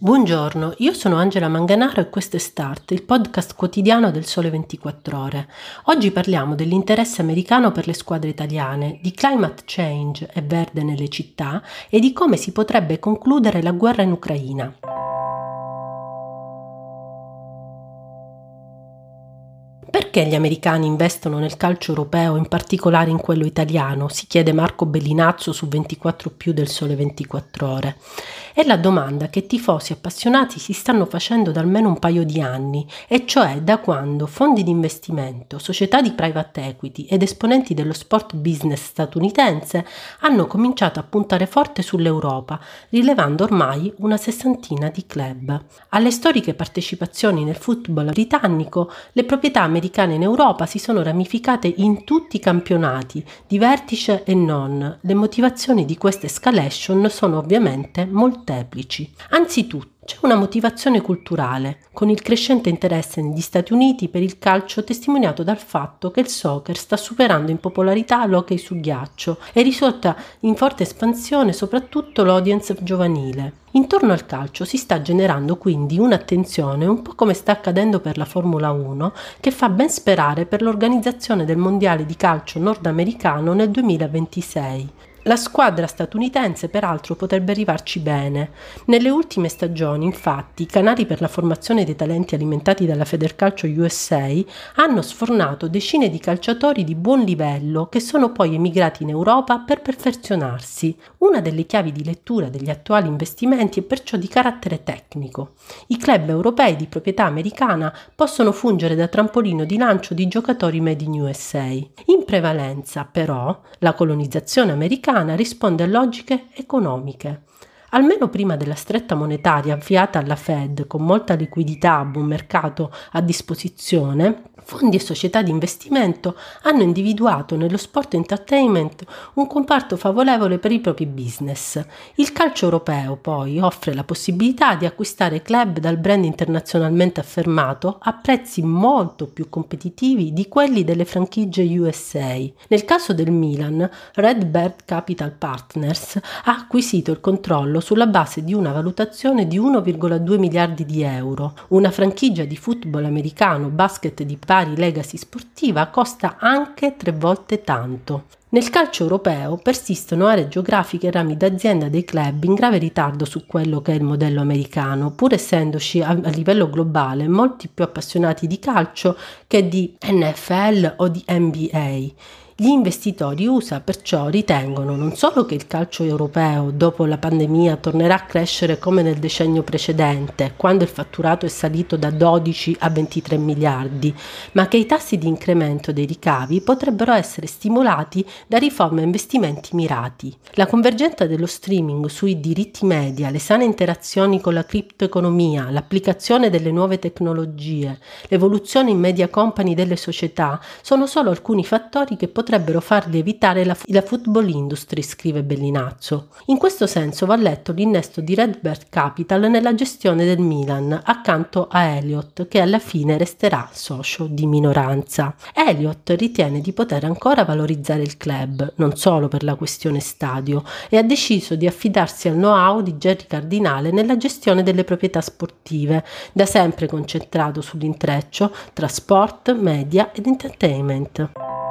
Buongiorno, io sono Angela Manganaro e questo è Start, il podcast quotidiano del Sole 24 Ore. Oggi parliamo dell'interesse americano per le squadre italiane, di climate change e verde nelle città e di come si potrebbe concludere la guerra in Ucraina. Perché gli americani investono nel calcio europeo, in particolare in quello italiano? Si chiede Marco Bellinazzo su 24 più del Sole 24 ore. È la domanda che tifosi appassionati si stanno facendo da almeno un paio di anni, e cioè da quando fondi di investimento, società di private equity ed esponenti dello sport business statunitense hanno cominciato a puntare forte sull'Europa, rilevando ormai una sessantina di club. Alle storiche partecipazioni nel football britannico, le proprietà americane americane in Europa si sono ramificate in tutti i campionati, di vertice e non. Le motivazioni di questa escalation sono ovviamente molteplici. Anzitutto, c'è una motivazione culturale, con il crescente interesse negli Stati Uniti per il calcio testimoniato dal fatto che il soccer sta superando in popolarità l'hockey su ghiaccio e risulta in forte espansione soprattutto l'audience giovanile. Intorno al calcio si sta generando quindi un'attenzione, un po' come sta accadendo per la Formula 1, che fa ben sperare per l'organizzazione del Mondiale di calcio nordamericano nel 2026. La squadra statunitense peraltro potrebbe arrivarci bene. Nelle ultime stagioni, infatti, i canali per la formazione dei talenti alimentati dalla Federcalcio USA hanno sfornato decine di calciatori di buon livello che sono poi emigrati in Europa per perfezionarsi. Una delle chiavi di lettura degli attuali investimenti è perciò di carattere tecnico. I club europei di proprietà americana possono fungere da trampolino di lancio di giocatori made in USA. In prevalenza, però, la colonizzazione americana americana risponde a logiche economiche. Almeno prima della stretta monetaria avviata alla Fed con molta liquidità a buon mercato a disposizione, fondi e società di investimento hanno individuato nello sport entertainment un comparto favorevole per i propri business. Il calcio europeo poi offre la possibilità di acquistare club dal brand internazionalmente affermato a prezzi molto più competitivi di quelli delle franchigie USA. Nel caso del Milan, Red Bird Capital Partners ha acquisito il controllo sulla base di una valutazione di 1,2 miliardi di euro. Una franchigia di football americano, basket di pari legacy sportiva costa anche tre volte tanto. Nel calcio europeo persistono aree geografiche e rami d'azienda dei club in grave ritardo su quello che è il modello americano, pur essendoci a, a livello globale molti più appassionati di calcio che di NFL o di NBA. Gli investitori USA perciò ritengono non solo che il calcio europeo dopo la pandemia tornerà a crescere come nel decennio precedente, quando il fatturato è salito da 12 a 23 miliardi, ma che i tassi di incremento dei ricavi potrebbero essere stimolati da riforme e investimenti mirati. La convergenza dello streaming sui diritti media, le sane interazioni con la criptoeconomia, l'applicazione delle nuove tecnologie, l'evoluzione in media company delle società sono solo alcuni fattori che potrebbero potrebbero far lievitare la, la football industry, scrive Bellinazzo. In questo senso va letto l'innesto di Redbird Capital nella gestione del Milan, accanto a Elliott, che alla fine resterà socio di minoranza. Elliott ritiene di poter ancora valorizzare il club, non solo per la questione stadio, e ha deciso di affidarsi al know-how di Jerry Cardinale nella gestione delle proprietà sportive, da sempre concentrato sull'intreccio tra sport, media ed entertainment.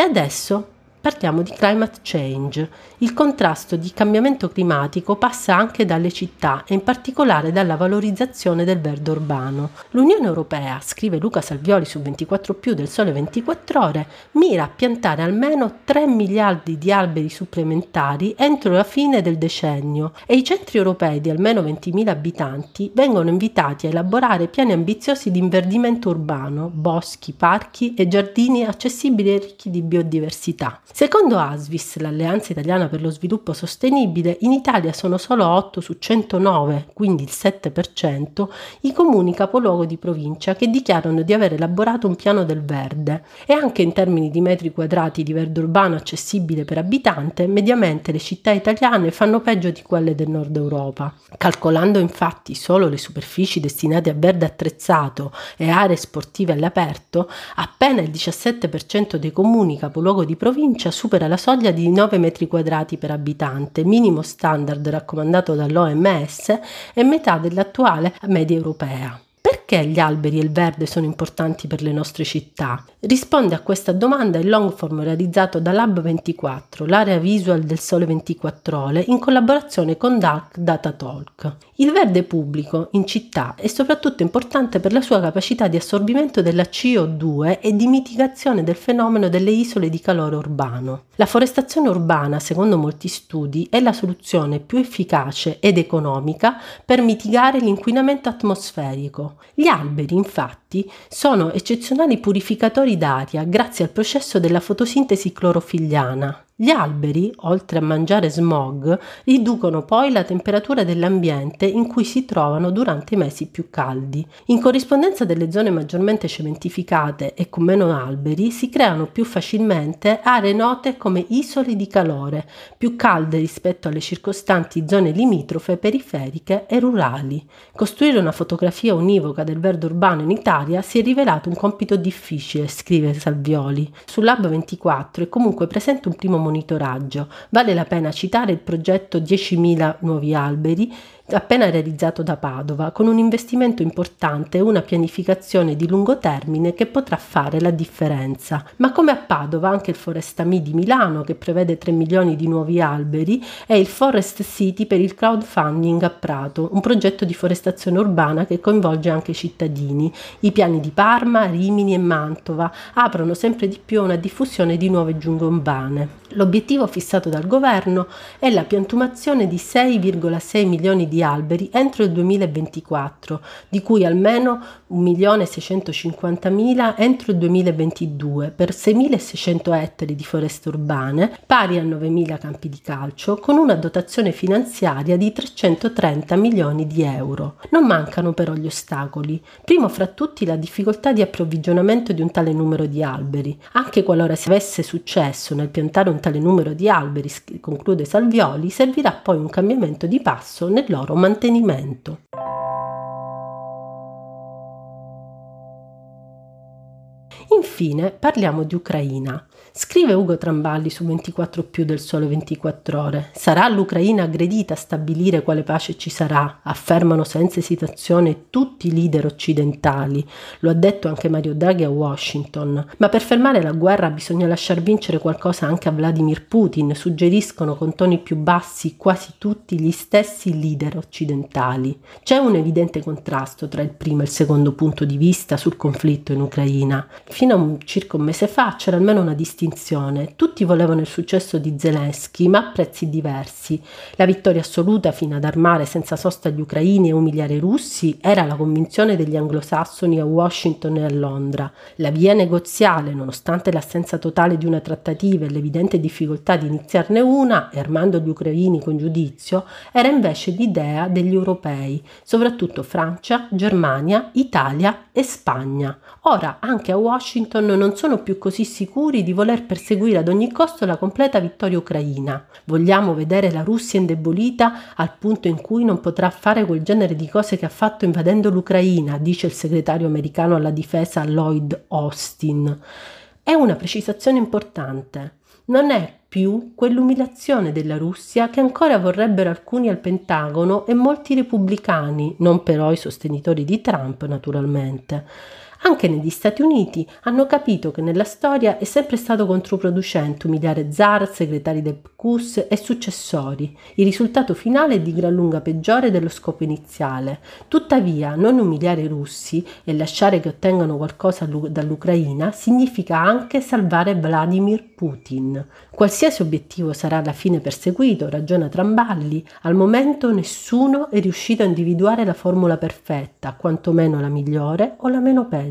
E adesso Parliamo di climate change. Il contrasto di cambiamento climatico passa anche dalle città e in particolare dalla valorizzazione del verde urbano. L'Unione Europea, scrive Luca Salvioli su 24 più del Sole 24 ore, mira a piantare almeno 3 miliardi di alberi supplementari entro la fine del decennio e i centri europei di almeno 20.000 abitanti vengono invitati a elaborare piani ambiziosi di inverdimento urbano, boschi, parchi e giardini accessibili e ricchi di biodiversità. Secondo Asvis, l'Alleanza Italiana per lo Sviluppo Sostenibile, in Italia sono solo 8 su 109, quindi il 7%, i comuni capoluogo di provincia che dichiarano di aver elaborato un piano del verde e anche in termini di metri quadrati di verde urbano accessibile per abitante, mediamente le città italiane fanno peggio di quelle del nord Europa. Calcolando infatti solo le superfici destinate a verde attrezzato e aree sportive all'aperto, appena il 17% dei comuni capoluogo di provincia supera la soglia di 9 metri quadrati per abitante, minimo standard raccomandato dall'OMS e metà dell'attuale media europea. Perché gli alberi e il verde sono importanti per le nostre città? Risponde a questa domanda il long form realizzato da Lab24, l'area visual del Sole 24 Ore, in collaborazione con Dark Data Talk. Il verde pubblico in città è soprattutto importante per la sua capacità di assorbimento della CO2 e di mitigazione del fenomeno delle isole di calore urbano. La forestazione urbana, secondo molti studi, è la soluzione più efficace ed economica per mitigare l'inquinamento atmosferico. Gli alberi, infatti, sono eccezionali purificatori d'aria grazie al processo della fotosintesi clorofilliana. Gli alberi, oltre a mangiare smog, riducono poi la temperatura dell'ambiente in cui si trovano durante i mesi più caldi. In corrispondenza delle zone maggiormente cementificate e con meno alberi si creano più facilmente aree note come isole di calore, più calde rispetto alle circostanti zone limitrofe, periferiche e rurali. Costruire una fotografia univoca del verde urbano in Italia si è rivelato un compito difficile, scrive Salvioli. Sul Lab 24 è comunque presente un primo monitoraggio. Vale la pena citare il progetto 10.000 nuovi alberi appena realizzato da Padova, con un investimento importante e una pianificazione di lungo termine che potrà fare la differenza. Ma come a Padova, anche il Forestami di Milano, che prevede 3 milioni di nuovi alberi, e il Forest City per il crowdfunding a Prato, un progetto di forestazione urbana che coinvolge anche i cittadini. I piani di Parma, Rimini e Mantova aprono sempre di più una diffusione di nuove giungle urbane. L'obiettivo fissato dal governo è la piantumazione di 6,6 milioni di alberi entro il 2024, di cui almeno 1.650.000 entro il 2022 per 6.600 ettari di foreste urbane, pari a 9.000 campi di calcio, con una dotazione finanziaria di 330 milioni di euro. Non mancano però gli ostacoli, primo fra tutti la difficoltà di approvvigionamento di un tale numero di alberi. Anche qualora si avesse successo nel piantare un tale numero di alberi, conclude Salvioli, servirà poi un cambiamento di passo nel loro mantenimento. Infine parliamo di Ucraina. Scrive Ugo Tramballi su 24 più del Sole 24 ore. Sarà l'Ucraina aggredita a stabilire quale pace ci sarà, affermano senza esitazione tutti i leader occidentali. Lo ha detto anche Mario Draghi a Washington. Ma per fermare la guerra bisogna lasciar vincere qualcosa anche a Vladimir Putin, suggeriscono con toni più bassi quasi tutti gli stessi leader occidentali. C'è un evidente contrasto tra il primo e il secondo punto di vista sul conflitto in Ucraina. Fino a un, circa un mese fa c'era almeno una distinzione. Tutti volevano il successo di Zelensky, ma a prezzi diversi. La vittoria assoluta fino ad armare senza sosta gli ucraini e umiliare i russi era la convinzione degli anglosassoni a Washington e a Londra. La via negoziale, nonostante l'assenza totale di una trattativa e l'evidente difficoltà di iniziarne una, armando gli ucraini con giudizio, era invece l'idea degli europei, soprattutto Francia, Germania, Italia e Spagna. Ora anche a Washington non sono più così sicuri di voler perseguire ad ogni costo la completa vittoria ucraina. Vogliamo vedere la Russia indebolita al punto in cui non potrà fare quel genere di cose che ha fatto invadendo l'Ucraina, dice il segretario americano alla difesa Lloyd Austin. È una precisazione importante. Non è più quell'umiliazione della Russia che ancora vorrebbero alcuni al Pentagono e molti repubblicani, non però i sostenitori di Trump naturalmente. Anche negli Stati Uniti hanno capito che nella storia è sempre stato controproducente umiliare zar, segretari del PQS e successori. Il risultato finale è di gran lunga peggiore dello scopo iniziale. Tuttavia, non umiliare i russi e lasciare che ottengano qualcosa dall'Ucraina significa anche salvare Vladimir Putin. Qualsiasi obiettivo sarà alla fine perseguito, ragiona Tramballi, al momento nessuno è riuscito a individuare la formula perfetta, quantomeno la migliore o la meno peggio.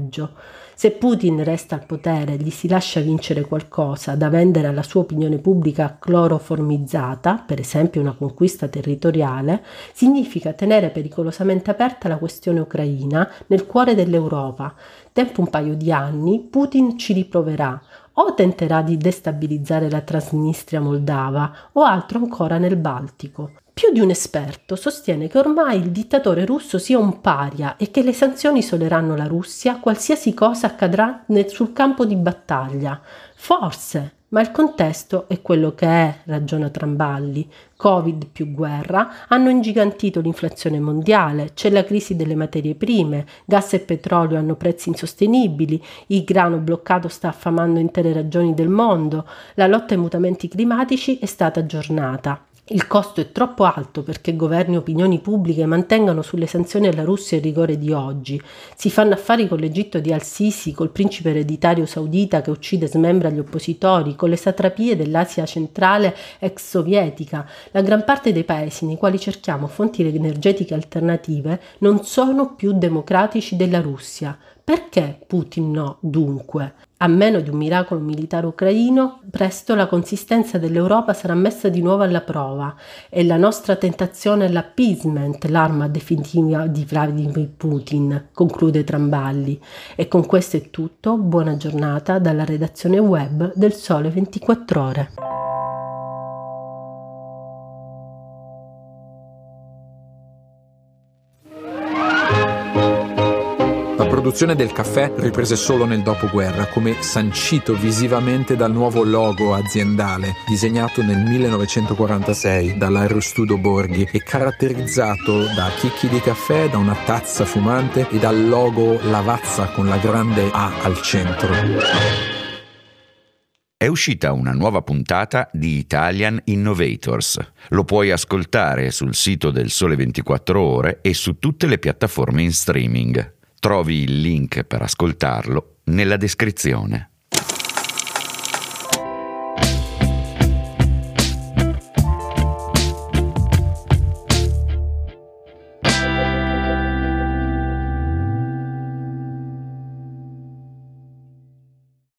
Se Putin resta al potere e gli si lascia vincere qualcosa da vendere alla sua opinione pubblica cloroformizzata, per esempio una conquista territoriale, significa tenere pericolosamente aperta la questione ucraina nel cuore dell'Europa. Tempo un paio di anni, Putin ci riproverà o tenterà di destabilizzare la Transnistria moldava o altro ancora nel Baltico. Più di un esperto sostiene che ormai il dittatore russo sia un paria e che le sanzioni isoleranno la Russia qualsiasi cosa accadrà sul campo di battaglia. Forse, ma il contesto è quello che è, ragiona Tramballi. Covid più guerra hanno ingigantito l'inflazione mondiale, c'è la crisi delle materie prime, gas e petrolio hanno prezzi insostenibili, il grano bloccato sta affamando intere regioni del mondo, la lotta ai mutamenti climatici è stata aggiornata. Il costo è troppo alto perché governi e opinioni pubbliche mantengano sulle sanzioni alla Russia il rigore di oggi. Si fanno affari con l'Egitto di Al-Sisi, col principe ereditario saudita che uccide e smembra gli oppositori, con le satrapie dell'Asia centrale ex sovietica. La gran parte dei paesi nei quali cerchiamo fonti energetiche alternative non sono più democratici della Russia. Perché Putin no, dunque? A meno di un miracolo militare ucraino, presto la consistenza dell'Europa sarà messa di nuovo alla prova e la nostra tentazione è l'appeasement, l'arma definitiva di Vladimir Putin, conclude Tramballi. E con questo è tutto, buona giornata dalla redazione web del Sole 24 ore. Produzione del caffè riprese solo nel dopoguerra, come sancito visivamente dal nuovo logo aziendale, disegnato nel 1946 dall'Aerostudo Borghi e caratterizzato da chicchi di caffè, da una tazza fumante e dal logo Lavazza con la grande A al centro. È uscita una nuova puntata di Italian Innovators. Lo puoi ascoltare sul sito del Sole 24 Ore e su tutte le piattaforme in streaming. Trovi il link per ascoltarlo nella descrizione.